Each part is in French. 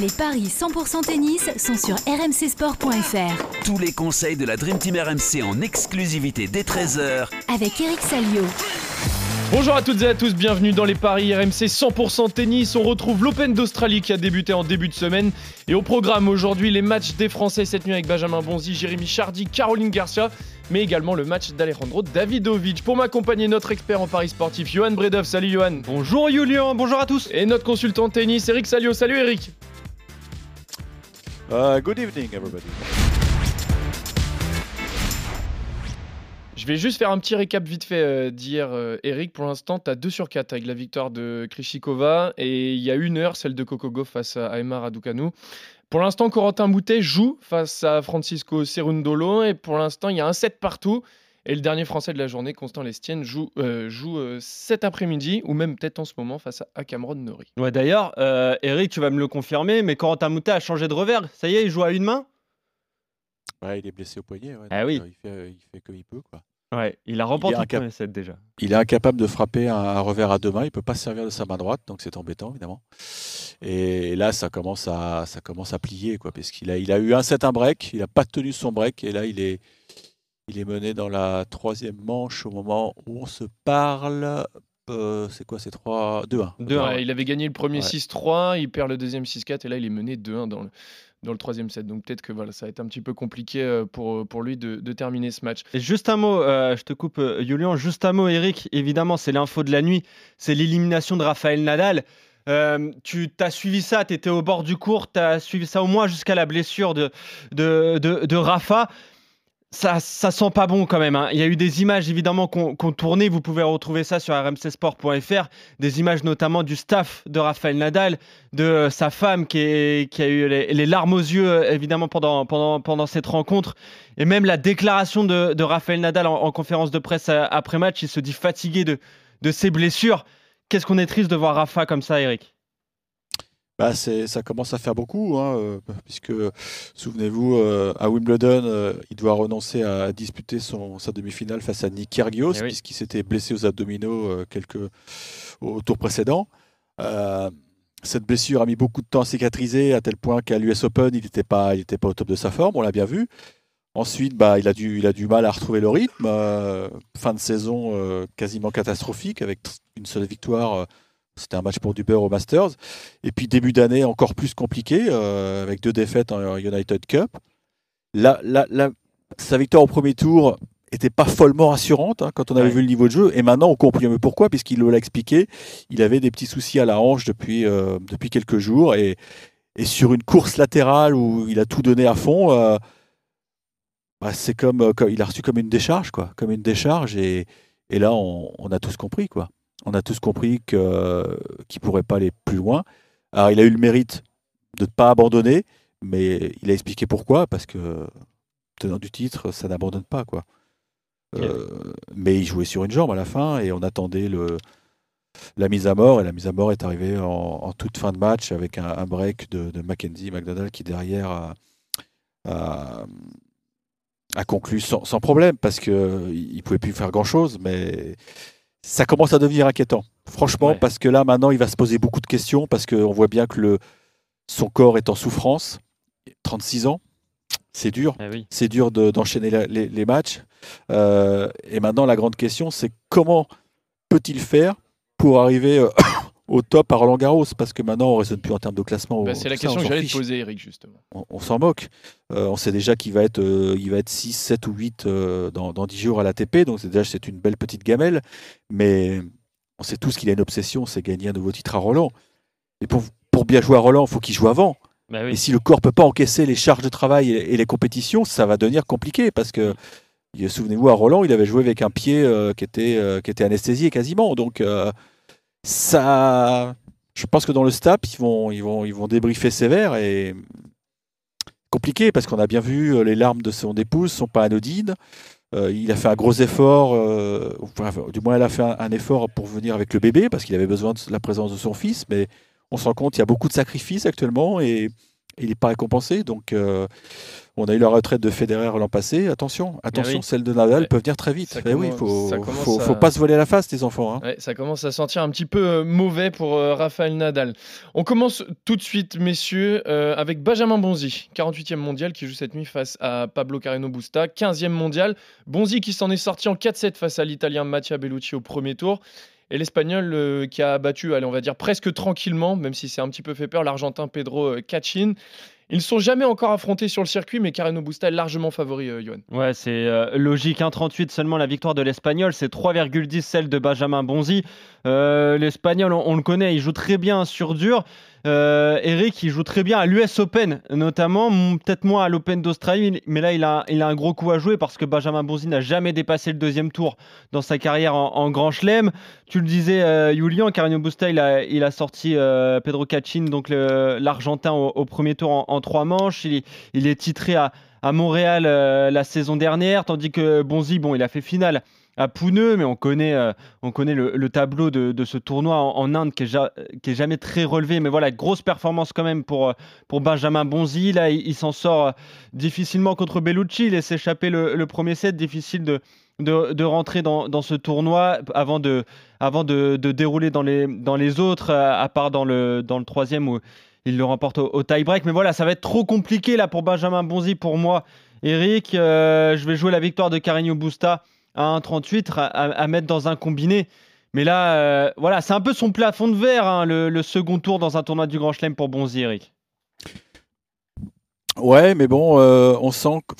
Les paris 100% tennis sont sur rmcsport.fr. Tous les conseils de la Dream Team RMC en exclusivité dès 13h Avec Eric Salio. Bonjour à toutes et à tous, bienvenue dans les paris RMC 100% tennis. On retrouve l'Open d'Australie qui a débuté en début de semaine. Et au programme aujourd'hui, les matchs des Français cette nuit avec Benjamin Bonzi, Jérémy Chardy, Caroline Garcia, mais également le match d'Alejandro Davidovic. Pour m'accompagner, notre expert en paris sportif, Johan Bredov. Salut Johan. Bonjour Julien, bonjour à tous. Et notre consultant tennis, Eric Salio. Salut Eric. Uh, good evening, everybody. Je vais juste faire un petit récap vite fait euh, d'hier, euh, Eric. Pour l'instant, tu as 2 sur 4 avec la victoire de Krishikova. Et il y a une heure, celle de Kokogo face à Emma Raducanu. Pour l'instant, Corentin Moutet joue face à Francisco Cerundolo. Et pour l'instant, il y a un set partout. Et le dernier français de la journée, Constant Lestienne, joue, euh, joue cet après-midi, ou même peut-être en ce moment, face à Cameron Nori. Ouais, d'ailleurs, Eric, tu vas me le confirmer, mais Corentin Moutet a changé de revers. Ça y est, il joue à une main? Ouais, il est blessé au poignet. Ouais, ah oui. il, fait, il fait comme il peut. Quoi. Ouais, il a remporté il le premier set déjà. Il est incapable de frapper un, revers à deux mains. Il peut pas se servir de sa main droite, donc c'est embêtant évidemment. Et là, ça commence à, ça commence à plier, quoi, parce qu'il a, il a eu un set, un break. Il a pas tenu son break, et là, il est, il est mené dans la troisième manche au moment où on se parle. Euh, c'est quoi C'est 3 2-1. 2-1. il avait gagné le premier 6-3, il perd le deuxième 6-4 et là il est mené 2-1 dans le, dans le troisième set. Donc peut-être que voilà, ça va être un petit peu compliqué euh, pour, pour lui de, de terminer ce match. Et juste un mot, euh, je te coupe Julien, juste un mot Eric, évidemment c'est l'info de la nuit, c'est l'élimination de Raphaël Nadal. tu as suivi ça, tu étais au bord du cours, tu as suivi ça au moins jusqu'à la blessure de, de, de, de Rafa ça, ça sent pas bon quand même. Hein. Il y a eu des images évidemment qu'on qu tourné. Vous pouvez retrouver ça sur rmcsport.fr. Des images notamment du staff de Raphaël Nadal, de euh, sa femme qui, a eu les, larmes aux yeux euh, évidemment pendant, cette rencontre. Et même la déclaration de, de Raphaël Nadal en, conférence de presse euh, après match. Il se dit fatigué de, de ses blessures. Qu'est-ce qu'on est triste de voir Rafa comme ça, Eric? Bah, ça commence à faire beaucoup, hein, euh, puisque, souvenez-vous, euh, à Wimbledon, euh, il doit renoncer à, disputer son, sa demi-finale face à Nick Kyrgios, eh puisqu'il s'était blessé aux abdominaux quelques, au tour précédent. cette blessure a mis beaucoup de temps à cicatriser, à tel point qu'à l'US Open, il n'était pas, il pas au top de sa forme, on l'a bien vu. Ensuite, bah, il, a du, il a du mal à retrouver le rythme. fin de saison quasiment catastrophique, avec une seule victoire c'était un match pour du beurre au Masters. Et puis début d'année encore plus compliqué, euh, avec deux défaites en United Cup. La, sa victoire au premier tour était pas follement rassurante hein, quand on avait vu le niveau de jeu. Et maintenant, on comprend pourquoi, puisqu'il l'a expliqué. Il avait des petits soucis à la hanche depuis, euh, depuis quelques jours. Et, et, sur une course latérale où il a tout donné à fond, euh, bah, c'est comme, comme, il a reçu comme une décharge, quoi, comme une décharge. Et, et là, on, on a tous compris, quoi on a tous compris qu'il ne pourrait pas aller plus loin. Alors, il a eu le mérite de ne pas abandonner, mais il a expliqué pourquoi, parce que tenant du titre, ça n'abandonne pas. quoi. Euh, mais il jouait sur une jambe à la fin et on attendait le, la mise à mort. Et la mise à mort est arrivée en, toute fin de match avec un, break de, Mackenzie McDonald qui derrière a, conclu sans, sans, problème parce qu'il ne pouvait plus faire grand-chose. Mais ça commence à devenir inquiétant. Franchement, parce que là, maintenant, il va se poser beaucoup de questions, parce qu'on voit bien que le, son corps est en souffrance. 36 ans, c'est dur. Eh c'est dur d'enchaîner les, matchs. Euh, et maintenant, la grande question, c'est comment peut-il faire pour arriver euh, au top à Roland Garros parce que maintenant on ne raisonne plus en termes de classement. Bah, c'est la question que j'allais te poser, Eric, justement. On, s'en moque. Euh, on sait déjà qu'il va être, euh, il va être 6, 7 ou 8 euh, dans, dans, 10 jours à l'ATP, donc c'est déjà c'est une belle petite gamelle. Mais on sait tous qu'il a une obsession, c'est gagner un nouveau titre à Roland. Et pour, pour bien jouer à Roland, il faut qu'il joue avant. Bah et si le corps peut pas encaisser les charges de travail et, les compétitions, ça va devenir compliqué parce que souvenez-vous à Roland, il avait joué avec un pied qui était qui était anesthésié quasiment. Donc ça, je pense que dans le STAP, ils vont, ils vont, ils vont débriefer sévère et compliqué parce qu'on a bien vu euh, les larmes de son épouse sont pas anodines. Euh, il a fait un gros effort, euh, du moins elle a fait un, effort pour venir avec le bébé parce qu'il avait besoin de la présence de son fils, mais on se rend compte qu'il y a beaucoup de sacrifices actuellement et, il n'est pas récompensé. Donc On a eu la retraite de Federer l'an passé. Attention, attention, celle de Nadal peut venir très vite. Eh oui, faut, faut, faut, pas se voler la face, les enfants. Hein. ça commence à sentir un petit peu euh, mauvais pour euh, Raphaël Nadal. On commence tout de suite, messieurs, euh, avec Benjamin Bonzi, 48e mondial, qui joue cette nuit face à Pablo Carreno Busta, 15e mondial. Bonzi qui s'en est sorti en 4-7 face à l'Italien Mattia Bellucci au premier tour. Et l'Espagnol qui a battu, allez, on va dire presque tranquillement, même si c'est un petit peu fait peur, l'Argentin Pedro Cachin. Ils ne sont jamais encore affrontés sur le circuit, mais Carreno Busta est largement favori, euh, Johan. Ouais, c'est euh, logique. 1,38 seulement la victoire de l'Espagnol, c'est 3,10 celle de Benjamin Bonzi. Euh, L'Espagnol, on, le connaît, il joue très bien sur dur. Euh, Eric, il joue très bien à l'US Open, notamment, peut-être moins à l'Open d'Australie, mais là, il a, un gros coup à jouer parce que Benjamin Bonzi n'a jamais dépassé le deuxième tour dans sa carrière en, Grand Chelem. Tu le disais, euh, Julian, Carino Busta, il a, sorti euh, Pedro Cachin, donc l'Argentin, au, premier tour en, trois manches. Il, est titré à, à Montréal la saison dernière, tandis que Bonzi, bon, il a fait finale à Pouneux, mais on connaît, euh, on connaît le, tableau de, ce tournoi en, Inde qui est, jamais très relevé. Mais voilà, grosse performance quand même pour, euh, Benjamin Bonzi. Là, il, s'en sort euh, difficilement contre Bellucci. Il laisse échapper le, premier set. Difficile de, rentrer dans, ce tournoi avant de, avant de, dérouler dans les, dans les autres, à part dans le, dans le troisième il le remporte au, tie-break. Mais voilà, ça va être trop compliqué là pour Benjamin Bonzi, pour moi. Eric, je vais jouer la victoire de Carigno Busta à 1,38 à, à, mettre dans un combiné. Mais là, euh, voilà, c'est un peu son plafond de verre, hein, le, second tour dans un tournoi du Grand Chelem pour Bonzi, Eric. Ouais, mais bon, euh, on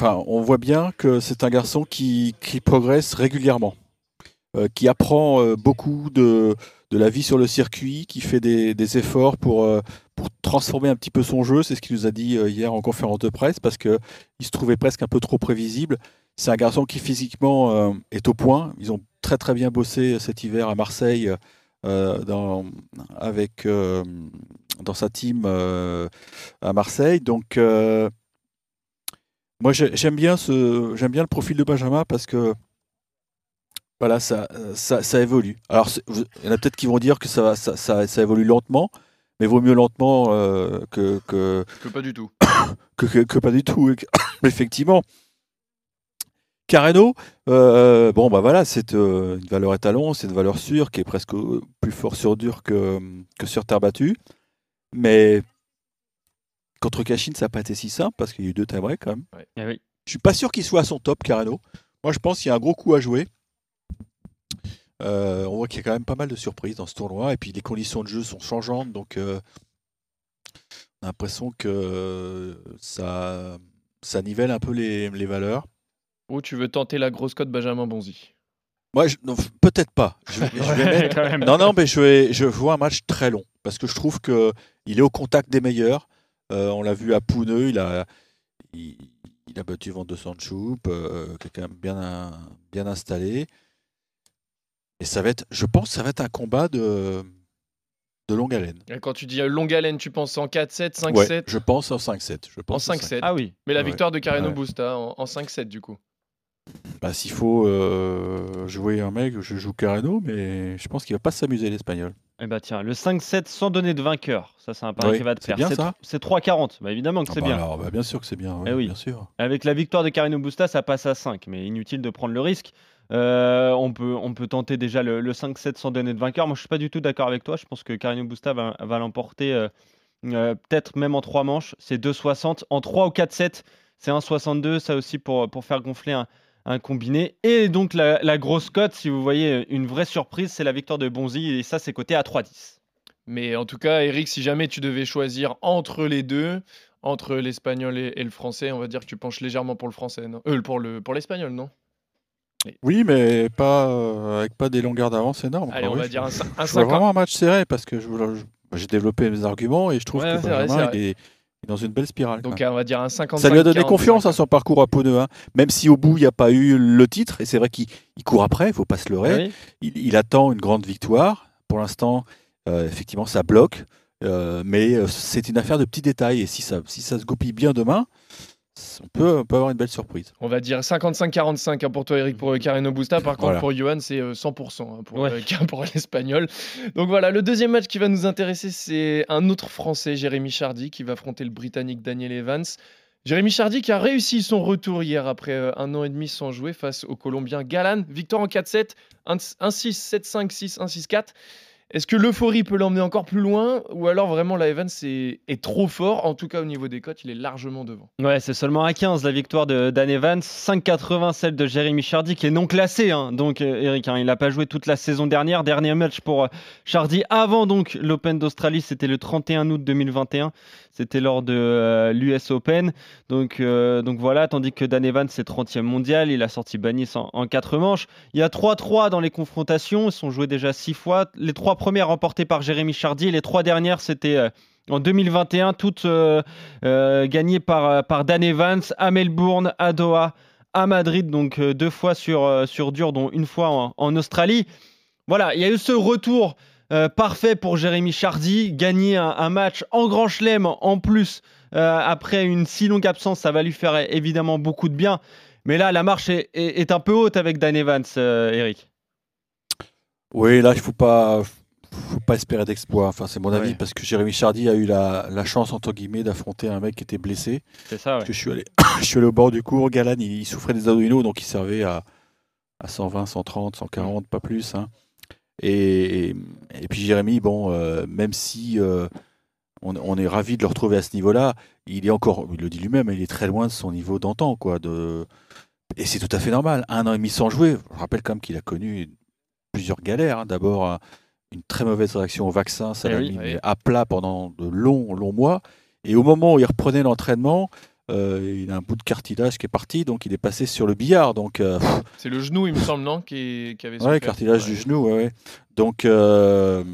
on voit bien que c'est un garçon qui, qui progresse régulièrement, euh, qui apprend beaucoup de, de, la vie sur le circuit, qui fait des, efforts pour, pour transformer un petit peu son jeu. C'est ce qu'il nous a dit hier en conférence de presse, parce qu'il se trouvait presque un peu trop prévisible. C'est un garçon qui physiquement euh, est au point. Ils ont très très bien bossé cet hiver à Marseille euh, dans, avec, euh, dans sa team à Marseille. Donc moi j'aime bien, bien le profil de Benjamin parce que voilà, ça, ça, évolue. Alors, il y en a peut-être qui vont dire que ça, ça, ça, évolue lentement, mais vaut mieux lentement que, que, que. pas du tout. que, que, pas du tout. Effectivement. Carreno, euh, bon bah voilà, c'est euh, une valeur étalon, c'est une valeur sûre qui est presque plus fort sur dur que, que sur terre battue. Mais contre Cachin, ça n'a pas été si simple parce qu'il y a eu deux tie quand même. Ouais. ne eh Je suis pas sûr qu'il soit à son top, Carreno. Moi, je pense qu'il y a un gros coup à jouer. Euh, on voit qu'il y a quand même pas mal de surprises dans ce tournoi et puis les conditions de jeu sont changeantes, donc on a l'impression que ça, ça nivelle un peu les, les valeurs. Ou tu veux tenter la grosse cote Benjamin Bonzi? Moi, peut-être pas. Non, non, mais je, vais, je vois un match très long parce que je trouve que il est au contact des meilleurs. Euh, on l'a vu à Pouneux, il a, il, a battu Van de Sanchoup, euh, qui est quand même bien, bien installé. Et ça va être, je pense, ça va être un combat de, de longue haleine. Et quand tu dis longue haleine, tu penses en 4-7, 5-7 Je pense en 5-7. En 5-7. Ah oui. Mais la victoire de Carreno Busta en, en 5-7 du coup. Bah, S'il faut euh, jouer un mec, je joue Carreno, mais je pense qu'il va pas s'amuser l'espagnol. Eh bah tiens, le 5-7 sans donner de vainqueur, ça c'est un pari qui va te faire. C'est bien ça C'est 3-40, bah, évidemment que ah c'est bah bien. Alors, bah, bien sûr que c'est bien, eh oui. bien sûr. Avec la victoire de Carreno Busta, ça passe à 5, mais inutile de prendre le risque. Euh, on, peut, on peut tenter déjà le, 5-7 sans donner de vainqueur. Moi je suis pas du tout d'accord avec toi, je pense que Carreno Busta va, va l'emporter euh, peut-être même en 3 manches, c'est 2-60. En 3 ou 4-7, c'est 1-62, ça aussi pour, pour faire gonfler un un combiné. Et donc la, grosse cote, si vous voyez une vraie surprise, c'est la victoire de Bonzi et ça c'est coté à 3-10. Mais en tout cas, Eric, si jamais tu devais choisir entre les deux, entre l'espagnol et, le français, on va dire que tu penches légèrement pour le français, non? Euh, pour le pour l'espagnol, Oui, mais pas euh, avec pas des longueurs d'avance énormes. Allez, on va dire un, un vraiment un match serré parce que j'ai développé mes arguments et je trouve que Benjamin, il est dans une belle spirale. Donc on va dire un 50 Ça lui a donné confiance à son parcours à Pau hein. même si au bout il n'y a pas eu le titre, et c'est vrai qu'il court après, il ne faut pas se leurrer. Il, attend une grande victoire. Pour l'instant, euh, effectivement, ça bloque, euh, mais c'est une affaire de petits détails, et si ça, si ça se goupille bien demain, on peut, avoir une belle surprise. On va dire 55-45 hein, pour toi, Eric, pour Carreno Busta. Par contre, pour Johan, c'est 100% hein, pour, pour l'Espagnol. Donc voilà, le deuxième match qui va nous intéresser, c'est un autre Français, Jérémy Chardy, qui va affronter le Britannique Daniel Evans. Jérémy Chardy qui a réussi son retour hier après euh, un an et demi sans jouer face au Colombien Galan. Victoire en 4-7, 1-6, 7-5, 6, 1-6-4. Est-ce que l'euphorie peut l'emmener encore plus loin ou alors vraiment la Evans est, est, trop fort? En tout cas, au niveau des cotes, il est largement devant. Ouais, c'est seulement à 15 la victoire de Dan Evans, 5,80 celle de Jérémy Chardy qui est non classé. Hein. donc, euh, Eric, hein, il n'a pas joué toute la saison dernière. Dernier match pour euh, Chardy avant donc l'Open d'Australie, c'était le 31 août 2021. C'était lors de euh, l'US Open. Donc, donc voilà, tandis que Dan Evans, c'est 30e mondial. Il a sorti Banis en, en 4 manches. Il y a 3-3 dans les confrontations. Ils sont joués déjà 6 fois. Les 3 premières remportées par Jérémy Chardy. Les trois dernières, c'était euh, en 2021, toutes euh, euh, gagnées par, par Dan Evans à Melbourne, à Doha, à Madrid, donc deux fois sur, sur dur, dont une fois en, Australie. Voilà, il y a eu ce retour parfait pour Jérémy Chardy, gagner un, match en Grand Chelem en plus après une si longue absence, ça va lui faire évidemment beaucoup de bien. Mais là, la marche est, un peu haute avec Dan Evans, Eric. Oui, là, il ne faut pas, faut pas espérer d'exploit. Enfin, c'est mon avis parce que Jérémy Chardy a eu la, la chance entre guillemets d'affronter un mec qui était blessé. C'est ça. je suis allé, je suis allé au bord du cours. Galan, il, souffrait des abdominaux, donc il servait à, à 120, 130, 140, pas plus. Hein. Et, et, puis Jérémy, bon, euh, même si euh, on, on, est ravi de le retrouver à ce niveau-là, il est encore, il le dit lui-même, il est très loin de son niveau d'antan, quoi. De... Et c'est tout à fait normal. Un an et demi sans jouer. Je rappelle quand même qu'il a connu plusieurs galères. Hein. D'abord une très mauvaise réaction au vaccin, ça eh l'a mis à plat pendant de longs, longs mois. Et au moment où il reprenait l'entraînement, euh, il a un bout de cartilage qui est parti, donc il est passé sur le billard. Donc euh, c'est le genou, il me semble, non, qui, qui avait. Ouais, cartilage du genou, ouais. Donc euh,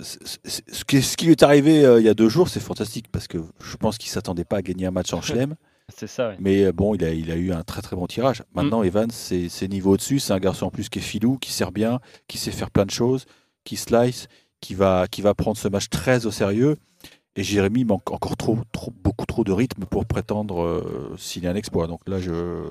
ce qui, ce qui lui est arrivé il y a deux jours, c'est fantastique parce que je pense qu'il s'attendait pas à gagner un match en chelem. C'est ça. Mais euh, bon, il a, il a eu un très très bon tirage. Maintenant, mm. Evans, c'est niveau au-dessus. C'est un garçon en plus qui est filou, qui sert bien, qui sait faire plein de choses, qui slice, qui va, qui va prendre ce match très au sérieux. Et Jérémy manque encore trop, trop, beaucoup trop de rythme pour prétendre euh, s'il y a un exploit. Donc là, je.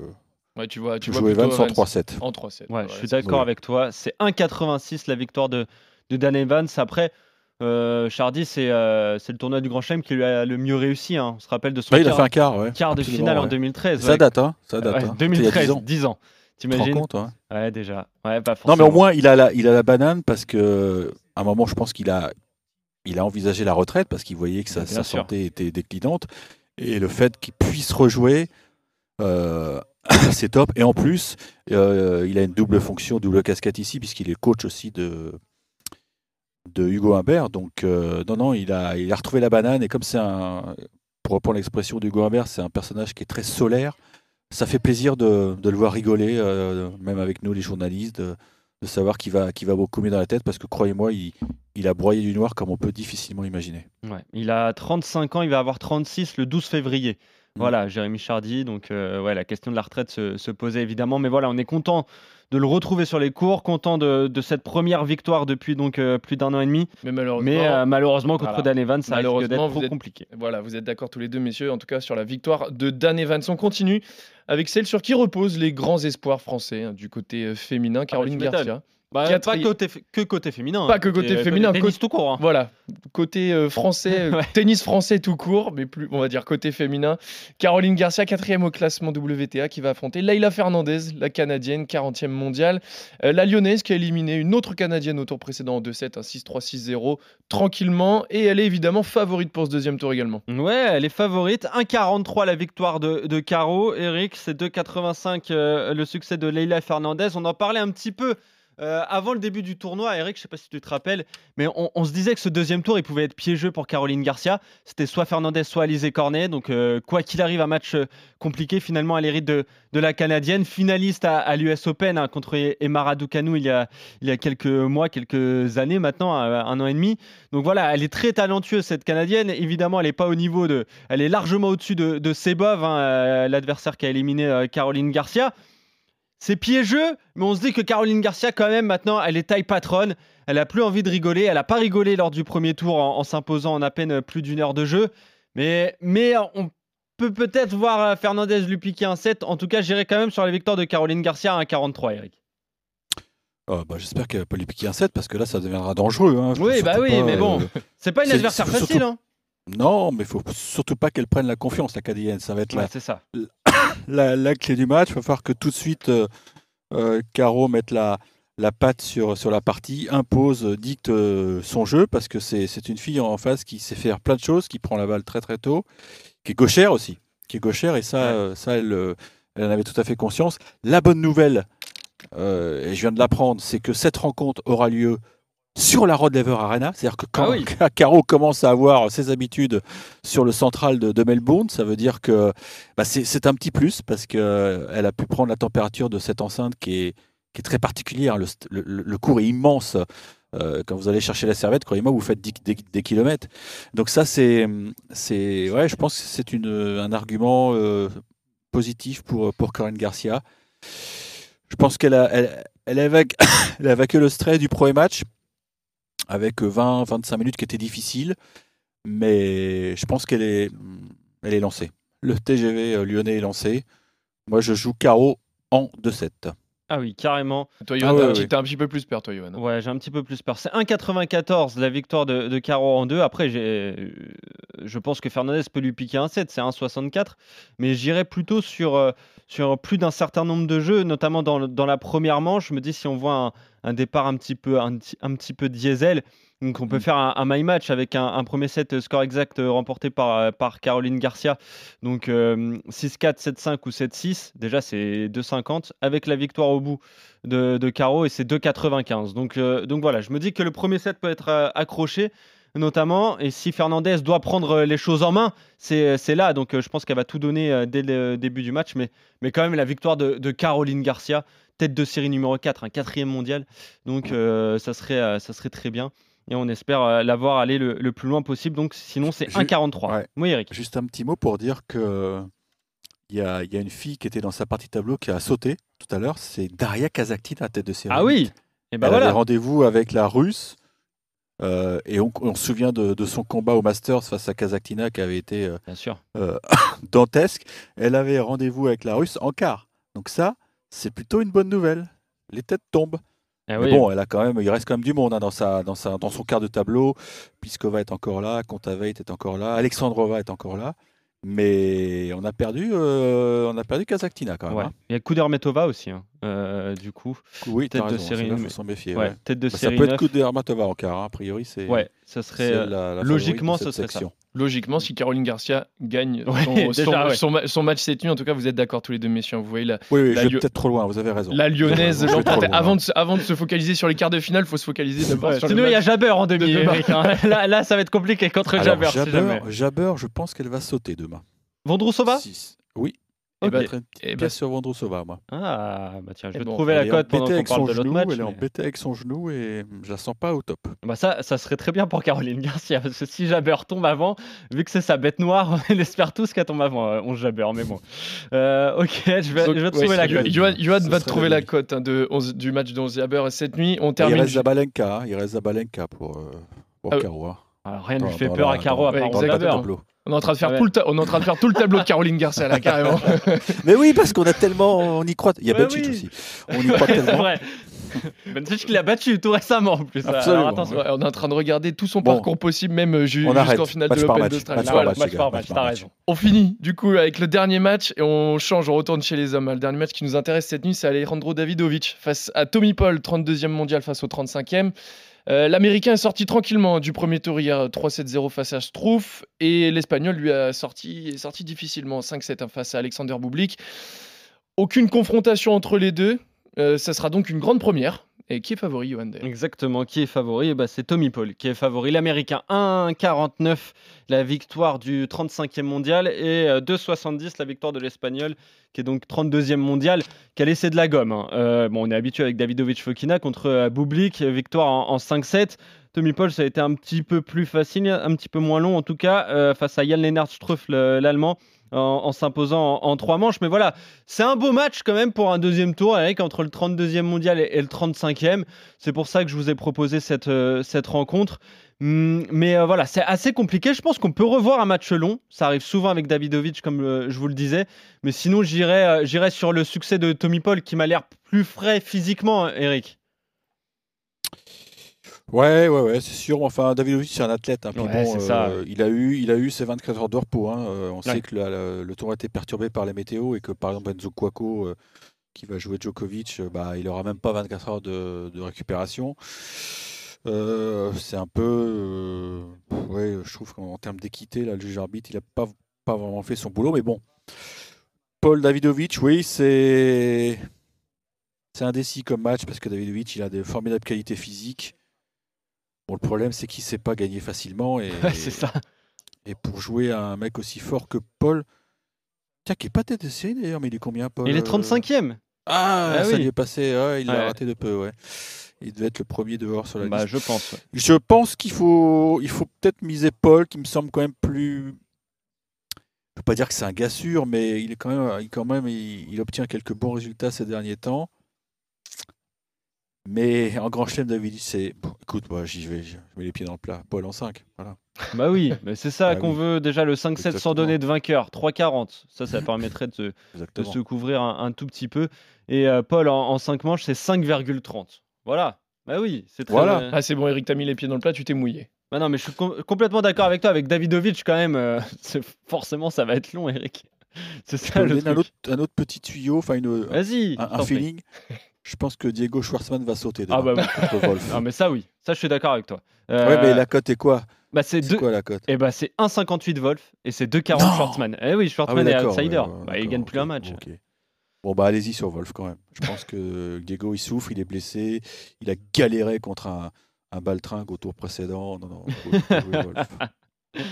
Ouais, tu vois, tu vois Evans en 3-7. En 3-7. Ouais, je suis d'accord avec toi. C'est 1,86 la victoire de, de Dan Evans. Après, euh, Chardy, euh, c'est le tournoi du Grand Chelem qui lui a le mieux réussi. Hein. On se rappelle de son il a fait un quart, quart de finale en 2013. Ça date, hein, ça date. 2013, hein. 10 ans. T'imagines compte, ouais. déjà. Ouais, pas non, mais au moins, il a la, il a la banane parce que à un moment, je pense qu'il a, il a envisagé la retraite parce qu'il voyait que sa, santé était déclinante. Et le fait qu'il puisse rejouer, euh, c'est top. Et en plus, il a une double fonction, double casquette ici, puisqu'il est coach aussi de, de Hugo Humbert. Donc, euh, non, non, il a, il a retrouvé la banane. Et comme c'est un, pour reprendre l'expression d'Hugo Humbert, c'est un personnage qui est très solaire. Ça fait plaisir de, de le voir rigoler, euh, même avec nous, les journalistes, de, de, savoir qu'il va, qu'il va beaucoup mieux dans la tête. Parce que croyez-moi, il, il, a broyé du noir comme on peut difficilement imaginer. Ouais, il a 35 ans, il va avoir 36 le 12 février. Mm. Voilà, Jérémy Chardy. Donc, euh, ouais, la question de la retraite se, se posait évidemment. Mais voilà, on est content de le retrouver sur les cours, content de, cette première victoire depuis donc euh, plus d'un an et demi. Mais malheureusement, euh, contre Dan Evans, ça risque d'être trop compliqué. Voilà, vous êtes d'accord tous les deux, messieurs, en tout cas sur la victoire de Dan Evans. On continue avec celle sur qui reposent les grands espoirs français hein, du côté euh, féminin, ah, Caroline Garcia. Bah, pas côté, que côté féminin. Pas que côté féminin. Tennis tout court. Hein. Voilà. Côté euh, français, euh, tennis français tout court, mais plus, on va dire côté féminin. Caroline Garcia, quatrième au classement WTA, qui va affronter Leila Fernandez, la canadienne, 40e mondiale. Euh, la lyonnaise qui a éliminé une autre canadienne au tour précédent en 2-7, un 6-3, 6-0, tranquillement. Et elle est évidemment favorite pour ce deuxième tour également. Ouais, elle est favorite. 1-43 la victoire de, de Caro. Eric, c'est 2-85 le succès de Leila Fernandez. On en parlait un petit peu euh, avant le début du tournoi, Eric, je sais pas si tu te rappelles, mais on, se disait que ce deuxième tour, il pouvait être piégeux pour Caroline Garcia. C'était soit Fernandez, soit Alizé Cornet. Donc, euh, quoi qu'il arrive, un match euh, compliqué. Finalement, elle hérite de, de la Canadienne, finaliste à, l'US Open hein, contre Emara Ducanu il y, a, il y a quelques mois, quelques années maintenant, un an et demi. Donc voilà, elle est très talentueuse, cette Canadienne. Évidemment, elle n'est pas au niveau de. Elle est largement au-dessus de, de Sebov, hein, l'adversaire qui a éliminé Caroline Garcia. C'est piégeux, mais on se dit que Caroline Garcia, quand même, maintenant, elle est taille patronne. Elle a plus envie de rigoler. Elle n'a pas rigolé lors du premier tour en, s'imposant en à peine plus d'une heure de jeu. Mais, mais on peut peut-être voir euh, Fernandez lui piquer un 7. En tout cas, j'irai quand même sur la victoire de Caroline Garcia à 43, Eric. Oh, bah, J'espère qu'elle va pas lui piquer un 7 parce que là, ça deviendra dangereux. Hein. Oui, bah oui, mais bon, euh, c'est pas une adversaire facile. Hein. Non, mais il faut surtout pas qu'elle prenne la confiance, la Cadienne. Ça va être la, ça. La, la, clé du match. Il va falloir que tout de suite, euh, Caro mette la, la patte sur, sur la partie, impose, dicte son jeu, parce que c'est une fille en face qui sait faire plein de choses, qui prend la balle très très tôt, qui est gauchère aussi, qui est gauchère, et ça, ça elle, elle en avait tout à fait conscience. La bonne nouvelle, euh, et je viens de l'apprendre, c'est que cette rencontre aura lieu sur la Rod Laver Arena. C'est-à-dire que quand ah Caro commence à avoir ses habitudes sur le central de, Melbourne, ça veut dire que bah, c'est un petit plus parce qu'elle euh, a pu prendre la température de cette enceinte qui est, qui est très particulière. Le, le, cours est immense. Euh, quand vous allez chercher la serviette, croyez-moi, vous faites des, kilomètres. Donc ça, c'est, ouais, je pense que c'est un argument positif pour, pour Corinne Garcia. Je pense qu'elle a, elle, elle, a évacué le stress du premier match avec 20-25 minutes qui étaient difficiles, mais je pense qu'elle est, elle est lancée. Le TGV euh, lyonnais est lancé. Moi, je joue carreau en 2-7. Ah oui, carrément. Toi, Yohan, ah t'as un petit peu plus peur, toi, Yohan. Ouais, j'ai un petit peu plus peur. C'est 1,94 la victoire de, de Caro en 2. Après, euh, je pense que Fernandez peut lui piquer un 7, c'est 1,64. Mais j'irai plutôt sur, euh, sur plus d'un certain nombre de jeux, notamment dans, dans, la première manche. Je me dis, si on voit un, un départ un petit peu, un, un petit peu diesel, donc on peut mm. faire un, my match avec un, premier set euh, score exact euh, remporté par, euh, par Caroline Garcia. Donc 6-4, 7-5 ou 7-6, déjà c'est 2,50 avec la victoire au bout de, de Caro et c'est 2,95. Donc, donc voilà, je me dis que le premier set peut être accroché notamment. Et si Fernandez doit prendre les choses en main, c'est là. Donc je pense qu'elle va tout donner dès le début du match. Mais, mais quand même, la victoire de, de Caroline Garcia, tête de série numéro 4, un quatrième mondial. Donc ça, serait, ça serait très bien et on espère euh, l'avoir allé le, plus loin possible. Donc sinon, c'est 1,43. Oui, Eric. Juste un petit mot pour dire que il y a, y a, une fille qui était dans sa partie tableau qui a sauté tout à l'heure. C'est Daria Kazaktina à tête de série. Ah oui et eh ben Elle voilà. rendez-vous avec la Russe. Euh, et on, se souvient de, son combat au Masters face à Kazaktina qui avait été euh, Bien sûr. dantesque. Elle avait rendez-vous avec la Russe en quart. Donc ça, c'est plutôt une bonne nouvelle. Les têtes tombent. Ah Mais bon, elle a quand même, il reste quand même du monde hein, dans, sa, dans, sa, dans son quart de tableau. Piskova est encore là, Kontaveit est encore là, Alexandrova est encore là. Mais on a perdu, euh, on a perdu Kazaktina quand même. Hein. Il y a Kudermetova aussi, hein, euh, du coup. Oui, tête de série. Il faut s'en méfier. Tête de bah, série ça peut être Kudermetova en quart, a priori. C'est, ouais, ça serait euh, logiquement, ce serait ça logiquement, si Caroline Garcia gagne son, match cette nuit, en tout cas, vous êtes d'accord tous les deux, messieurs. Vous voyez la, oui, oui je vais peut-être trop loin, vous avez raison. La lyonnaise, avant, de, avant de se focaliser sur les quarts de finale, il faut se focaliser d'abord sur Sinon, il y a Jabber en demi. Hein. là, là, ça va être compliqué contre Jabber. Jabber, Jabber, je pense qu'elle va sauter demain. Vondrousova? Oui, et bah, et bah, sur Vondrousova, moi. Ah, bah tiens, je vais trouver la cote pendant qu'on parle de l'autre match. Elle est embêtée avec son genou et je la sens pas au top. Bah ça, ça serait très bien pour Caroline Garcia, parce que si Jabber tombe avant, vu que c'est sa bête noire, on espère tous qu'elle tombe avant, euh, on Jabber, mais bon. Euh, ok, je vais, je vais trouver la cote. Johan, va trouver la cote hein, de 11, du match de 11 Jabber cette nuit. On termine. Il reste Zabalenka, hein, il reste Zabalenka pour, euh, pour ah, Caro. Alors, rien ne lui fait peur à Caro à part. On est en train de faire, tout, le on est en train de faire tout le tableau de Caroline Garcia là carrément. Mais oui, parce qu'on a tellement, on y croit. Il y a Bencic aussi. On y croit tellement. Vrai. Bencic qui l'a battu tout récemment en plus. Absolument. on est en train de regarder tout son parcours possible, même jusqu'en finale de l'Open d'Australie. Match, par match, t'as raison. On finit du coup avec le dernier match et on change, on retourne chez les hommes. Le dernier match qui nous intéresse cette nuit, c'est Alejandro Davidovic face à Tommy Paul, 32e mondial face au 35e. Euh, L'Américain est sorti tranquillement du premier tour hier 3-7-0 face à Struff et l'Espagnol lui a sorti, est sorti difficilement 5-7 hein, face à Alexander Bublik. Aucune confrontation entre les deux. Euh, ça sera donc une grande première. Et qui est favori, Johan Exactement, qui est favori? Bah, C'est Tommy Paul qui est favori. L'Américain 1-49, la victoire du 35e mondial, et 2-70, euh, la victoire de l'Espagnol, qui est donc 32e mondial, qui a laissé de la gomme. Hein. Euh, bon, on est habitué avec Davidovic Fokina contre euh, Bublik, victoire en, 5-7. Tommy Paul, ça a été un petit peu plus facile, un petit peu moins long en tout cas, face à Jan Lennart Struff, l'Allemand en, s'imposant en, trois manches. Mais voilà, c'est un beau match quand même pour un deuxième tour avec entre le 32e mondial et, le 35e. C'est pour ça que je vous ai proposé cette, euh, cette rencontre. Hum, mais euh, voilà, c'est assez compliqué. Je pense qu'on peut revoir un match long. Ça arrive souvent avec Davidovic, comme euh, je vous le disais. Mais sinon, j'irai sur le succès de Tommy Paul qui m'a l'air plus frais physiquement, Eric. Ouais, ouais, ouais, c'est sûr. Enfin, Davidovic, c'est un athlète. hein. Puis Ouais, bon, ça, euh, il, a eu, il a eu ses 24 heures de repos. hein. Euh, on Ouais. sait que la- la- le tournoi a été perturbé par la météo et que, par exemple, Enzo Cuoco, euh, qui va jouer Djokovic, euh, bah, il n'aura même pas 24 heures de, de récupération. C'est un peu. ouais, je trouve qu'en termes d'équité, le juge arbitre, il n'a pas, pas vraiment fait son boulot. Mais bon, Paul Davidovic, oui, c'est. C'est indécis comme match parce que Davidovic, il a des formidables qualités physiques. Bon, le problème, c'est qu'il ne sait pas gagner facilement. Et, Ouais, c'est ça. et pour jouer à un mec aussi fort que Paul, tiens, qui n'est pas tête de série d'ailleurs, mais il est combien, Paul Il est euh 35e. Ah, Ah ça oui. lui est passé, ouais, il l'a Ouais. raté de peu, ouais. Il devait être le premier dehors sur la Bah, liste. je pense. ouais. Je pense qu'il faut, il faut peut-être miser Paul, qui me semble quand même plus. Je ne veux pas dire que c'est un gars sûr, mais il est quand même, il, quand même, il, il obtient quelques bons résultats ces derniers temps. Mais en grand chelem, David, c'est. Bon, écoute, moi, j'y vais, je mets les pieds dans le plat. Paul en 5. Voilà. Bah oui, mais c'est ça Bah qu'on oui. veut. Déjà, le 5-7 sans donner de vainqueur. 3-40. Ça, ça permettrait de se, de se couvrir un, un tout petit peu. Et euh, Paul, en, 5 manches, c'est 5,30. Voilà. Bah oui, c'est très. Voilà. euh, Ah, c'est bon, Eric, t'as mis les pieds dans le plat, tu t'es mouillé. Bah non, mais je suis com- complètement d'accord avec toi. Avec Davidovic, quand même, euh, c'est- forcément, ça va être long, Eric. C'est Je ça vous le donner un autre, un autre petit tuyau, enfin une, un, je un feeling. Je pense que Diego Schwartzmann va sauter Ah bah oui. contre Wolf. Ah mais ça oui, ça je suis d'accord avec toi. Ouais, Euh, mais la cote est quoi bah c'est deux. quoi la cote Et bah c'est 1,58 Wolf et c'est 2,40 Non Schwartzmann. Eh oui, Ah Schwartzmann ouais, est d'accord, outsider. ouais, bah, il gagne plus un match. Bon, bah allez-y sur Wolf quand même. Je pense que Diego, il souffre, il est blessé, il a galéré contre un, un baltringue au tour précédent. Non, non, faut- faut jouer Wolf.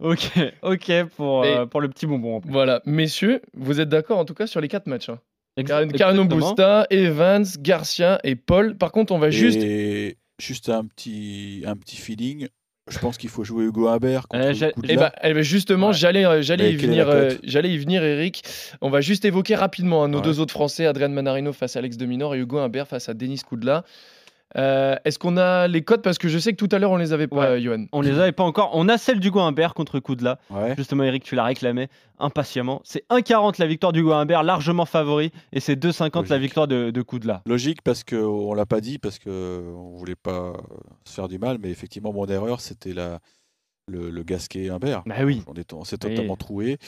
Ok, ok pour, euh, pour le petit bonbon. Voilà, messieurs, vous êtes d'accord en tout cas sur les quatre matchs. Hein? Ex- Car- Carino exactement. Busta, Evans, Garcia et Paul. Par contre, on va juste. Et juste un petit, un petit feeling. Je pense qu'il faut jouer Hugo contre Euh, j'ai- Koudla. Eh ben, eh ben, justement, Ouais. j'allais, euh, j'allais y venir, euh, j'allais y venir, Eric. On va juste évoquer rapidement hein, nos Ouais. deux autres Français, Adrien Manarino face à Alex Dominor et Hugo Humbert face à Denis Koudla. Euh, Est-ce qu'on a les codes? Parce que je sais que tout à l'heure on les avait pas, Ouais. euh, Johan. On les avait pas encore. On a celle d'Hugo Humbert contre Koudla. Ouais. Justement, Eric, tu la réclamais impatiemment. C'est 1,40 la victoire d'Hugo Humbert, largement favori. Et c'est 2,50 la victoire de, de Koudla. Logique parce qu'on l'a pas dit, parce qu'on voulait pas se faire du mal, mais effectivement, mon erreur, c'était la, le, le Gasquet Humbert. Bah oui. On est- on s'est Oui. totalement troué.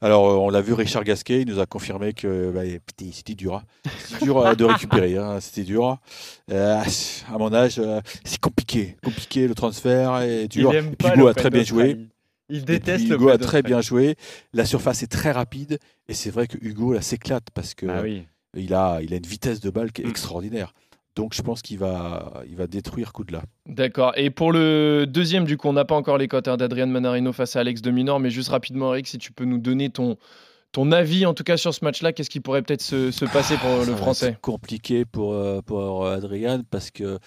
Alors, euh, on l'a vu, Richard Gasquet, il nous a confirmé que bah, c'était dur. hein. C'était dur euh, de récupérer. hein, C'était dur. Euh, à mon âge, euh, c'est compliqué. Compliqué le transfert est dur. Il Et Hugo a très bien joué. Il déteste puis le Hugo a très bien joué. La surface est très rapide. Et c'est vrai que Hugo, là, s'éclate parce que Bah oui. il, a, il a une vitesse de balle qui est Mm. extraordinaire. Donc, je pense qu'il va, il va détruire Koudla. D'accord. Et pour le deuxième, du coup, on n'a pas encore les cotes hein, d'Adrien Manarino face à Alex Dominor, mais juste rapidement, Eric, si tu peux nous donner ton, ton avis, en tout cas sur ce match-là, qu'est-ce qui pourrait peut-être se, se passer pour Ça le français être compliqué pour, euh, pour Adrien parce que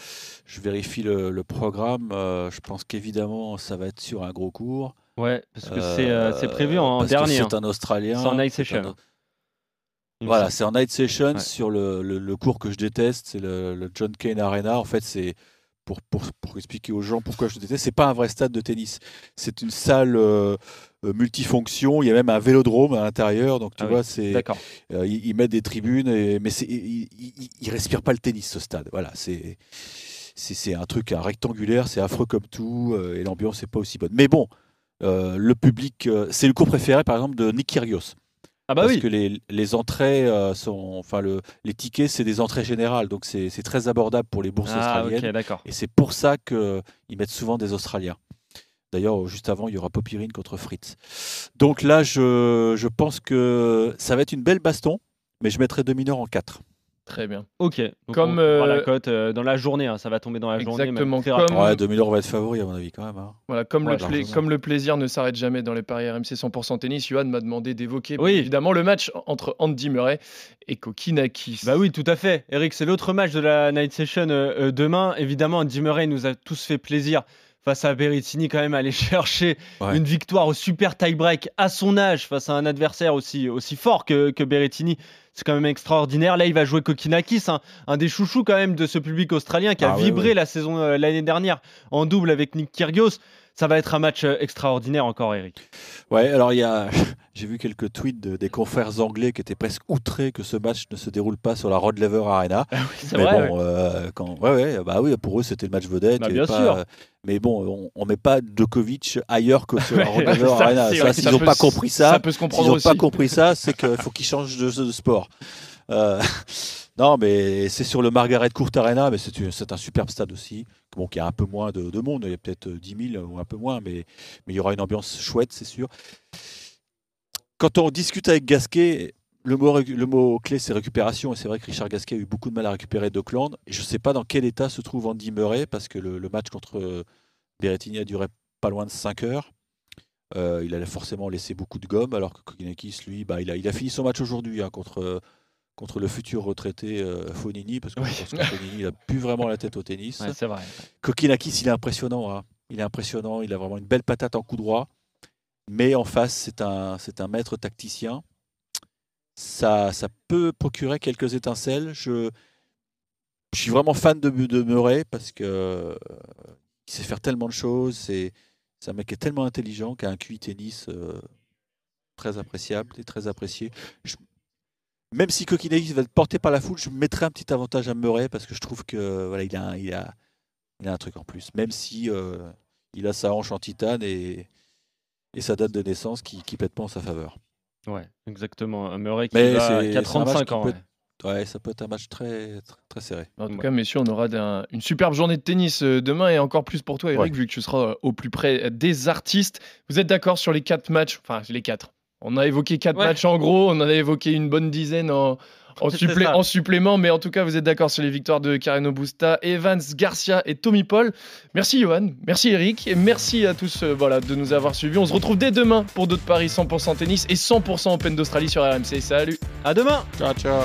je vérifie le, le programme. euh, je pense qu'évidemment, ça va être sur un gros cours. Ouais, parce que Euh, c'est euh, c'est prévu en dernier. hein. C'est un Australien. C'est en night c'est session, un- hein. Il me Voilà, semble. c'est en night session Ouais. sur le, le- le cours que je déteste, c'est le, le John Kane Arena. En fait, c'est pour, pour, pour expliquer aux gens pourquoi je le déteste. C'est pas un vrai stade de tennis. C'est une salle euh, euh, multifonction. Il y a même un vélodrome à l'intérieur. Donc tu Ah oui, vois, c'est euh, ils, ils mettent des tribunes, et, mais ils, ils, ils respirent pas le tennis ce stade. Voilà, c'est c'est c'est un truc un rectangulaire, c'est affreux comme tout, euh, et l'ambiance n'est pas aussi bonne. Mais bon, le public, c'est le cours préféré par exemple de Nick Kyrgios. Ah bah parce oui. que les, les entrées euh, sont, enfin le, les tickets, c'est des entrées générales, donc c'est très abordable pour les bourses Ah australiennes. ok, d'accord. Et c'est pour ça qu'ils mettent souvent des Australiens. D'ailleurs, juste avant, il y aura Popirine contre Fritz. Donc là, je, je pense que ça va être une belle baston, mais je mettrai Dominor en 4. Très bien. Ok. Donc Comme, on la euh, cote euh, dans la journée, hein, ça va tomber dans la journée. Exactement, comme-. Ouais, Dominor va être favori, à mon avis, quand même. hein. Voilà, comme, Ouais, le pla- largement. comme le plaisir ne s'arrête jamais dans les paris RMC 100% tennis, Johan m'a demandé d'évoquer Oui. évidemment le match entre Andy Murray et Kokinakis. Bah oui, tout à fait. Eric, c'est l'autre match de la night session euh, euh, demain. Évidemment, Andy Murray nous a tous fait plaisir face à Berrettini quand même aller chercher Ouais. une victoire au super tie-break à son âge face à un adversaire aussi, aussi fort que, que Berrettini. C'est quand même extraordinaire. Là, il va jouer Kokinakis, hein, un des chouchous quand même de ce public australien qui a Ah ouais, vibré ouais. la saison euh, l'année dernière en double avec Nick Kyrgios. Ça va être un match extraordinaire encore, Eric. Ouais, alors il y a, j'ai vu quelques tweets des confrères anglais qui étaient presque outrés que ce match ne se déroule pas sur la Rod Laver Arena. Ah c'est vrai. Bon, quand, ouais, ouais, bah oui, pour eux c'était le match vedette. Bah, bien sûr. mais bon, on, ne met pas Djokovic ailleurs que sur la Rod Laver Arena. Ça, s'ils n'ont pas compris ça, ça peut se comprendre s'ils n'ont pas compris ça, c'est qu'il faut qu'ils changent de, de sport. Euh, non, mais c'est sur le Margaret Court Arena, mais c'est un superbe stade aussi. Bon, qui a un peu moins de, monde, il y a peut-être 10 000 ou un peu moins, mais, mais il y aura une ambiance chouette, c'est sûr. Quand on discute avec Gasquet, le mot, le mot clé, c'est récupération. Et c'est vrai que Richard Gasquet a eu beaucoup de mal à récupérer d'Auckland. Je ne sais pas dans quel état se trouve Andy Murray, parce que le, match contre Berrettini a duré pas loin de 5 heures. Euh, il allait forcément laisser beaucoup de gomme, alors que Kokinakis, lui, bah, il, a, il a fini son match aujourd'hui hein, contre, contre le futur retraité euh, Fonini, parce que Fonini n'a plus vraiment la tête au tennis. c'est vrai. Kokinakis, il est impressionnant. Hein. Il est impressionnant, il a vraiment une belle patate en coup droit. Mais en face, c'est un, c'est un maître tacticien. Ça, ça peut procurer quelques étincelles. Je, je suis vraiment fan de, de Murray parce que euh, il sait faire tellement de choses. C'est, un mec qui est tellement intelligent, qui a un QI tennis euh, très appréciable et très apprécié. Je, même si Kokinakis va être porté par la foule, je mettrai un petit avantage à Murray parce que je trouve que voilà, il a, un, il a, il a un truc en plus. Même si euh, il a sa hanche en titane et, et sa date de naissance qui, qui pète pas en sa faveur. Ouais, exactement. Murray qui, a 35 ans. Ouais. ça peut être un match très, très, serré. En tout cas, messieurs, on aura une superbe journée de tennis euh, demain et encore plus pour toi, Eric, vu que tu seras euh, au plus près des artistes. Vous êtes d'accord sur les quatre matchs Enfin, les quatre. On a évoqué quatre matchs en gros, on en a évoqué une bonne dizaine en, en, supplément, mais en tout cas, vous êtes d'accord sur les victoires de Carreno Busta, Evans, Garcia et Tommy Paul. Merci Johan, merci Eric, et merci à tous euh, voilà, de nous avoir suivis. On se retrouve dès demain pour d'autres paris 100% tennis et 100% Open d'Australie sur RMC. Salut. À demain. Ciao, ciao